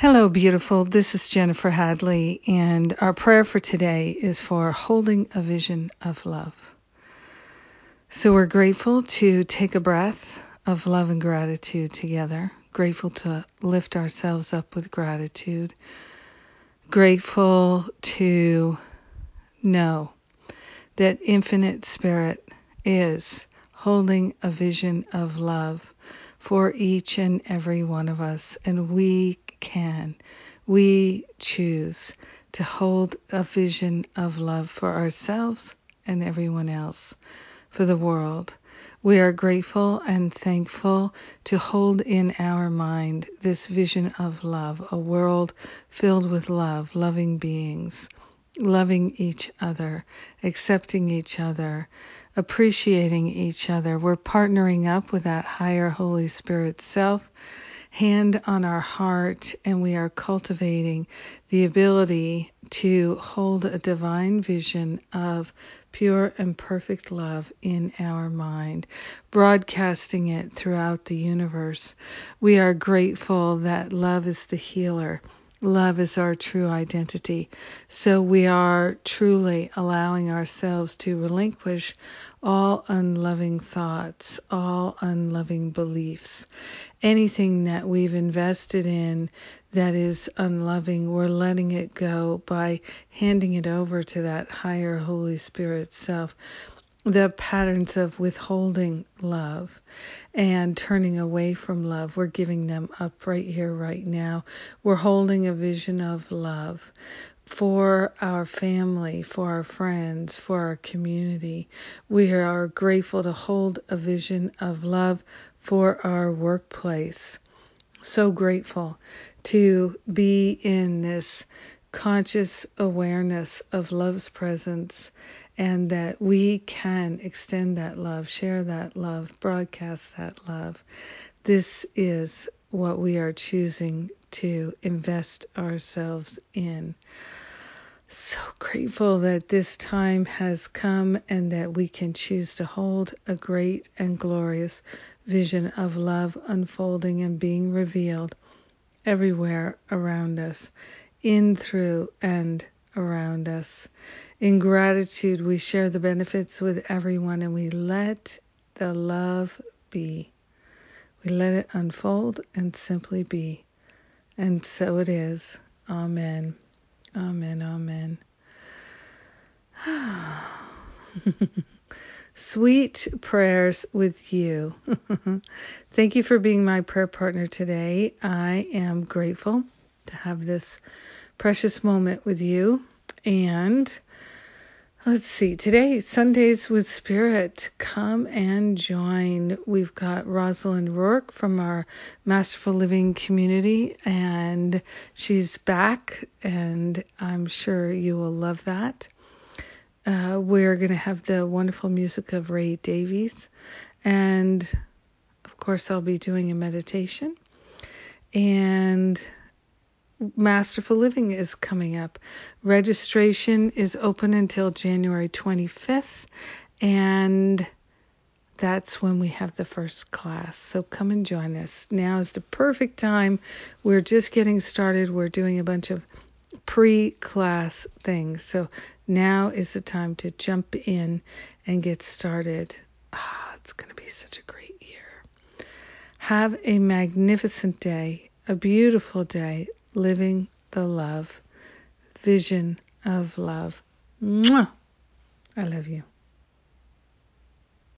Hello, beautiful. This is Jennifer Hadley, and our prayer for today is for holding a vision of love. So we're grateful to take a breath of love and gratitude together, grateful to lift ourselves up with gratitude, grateful to know that Infinite Spirit is holding a vision of love for each and every one of us, and we can. We choose to hold a vision of love for ourselves and everyone else, for the world. We are grateful and thankful to hold in our mind this vision of love, a world filled with love, loving beings, loving each other, accepting each other, appreciating each other. We're partnering up with that higher Holy Spirit self hand on our heart and we are cultivating the ability to hold a divine vision of pure and perfect love in our mind, broadcasting it throughout the universe. We are grateful that love is the healer. Love is our true identity. So we are truly allowing ourselves to relinquish all unloving thoughts, all unloving beliefs, anything that we've invested in that is unloving, we're letting it go by handing it over to that higher Holy Spirit self. The patterns of withholding love and turning away from love, we're giving them up right here, right now. We're holding a vision of love for our family, for our friends, for our community. We are grateful to hold a vision of love for our workplace. So grateful to be in this conscious awareness of love's presence and that we can extend that love, share that love, broadcast that love. This is what we are choosing to invest ourselves in. So grateful that this time has come and that we can choose to hold a great and glorious vision of love unfolding and being revealed everywhere around us, in, through, and around us. In gratitude, we share the benefits with everyone and we let the love be. We let it unfold and simply be. And so it is. Amen. Amen. Amen. Sweet prayers with you. Thank you for being my prayer partner today. I am grateful to have this precious moment with you. And let's see, today, Sundays with Spirit. Come and join. We've got Rosalind Rourke from our Masterful Living community, and she's back, and I'm sure you will love that. Uh, we're going to have the wonderful music of Ray Davies. And of course, I'll be doing a meditation. And Masterful Living is coming up. Registration is open until January 25th. And that's when we have the first class. So come and join us. Now is the perfect time. We're just getting started. We're doing a bunch of pre class things. So now is the time to jump in and get started. Ah, it's going to be such a great year. Have a magnificent day, a beautiful day, living the love, vision of love. Mwah! I love you.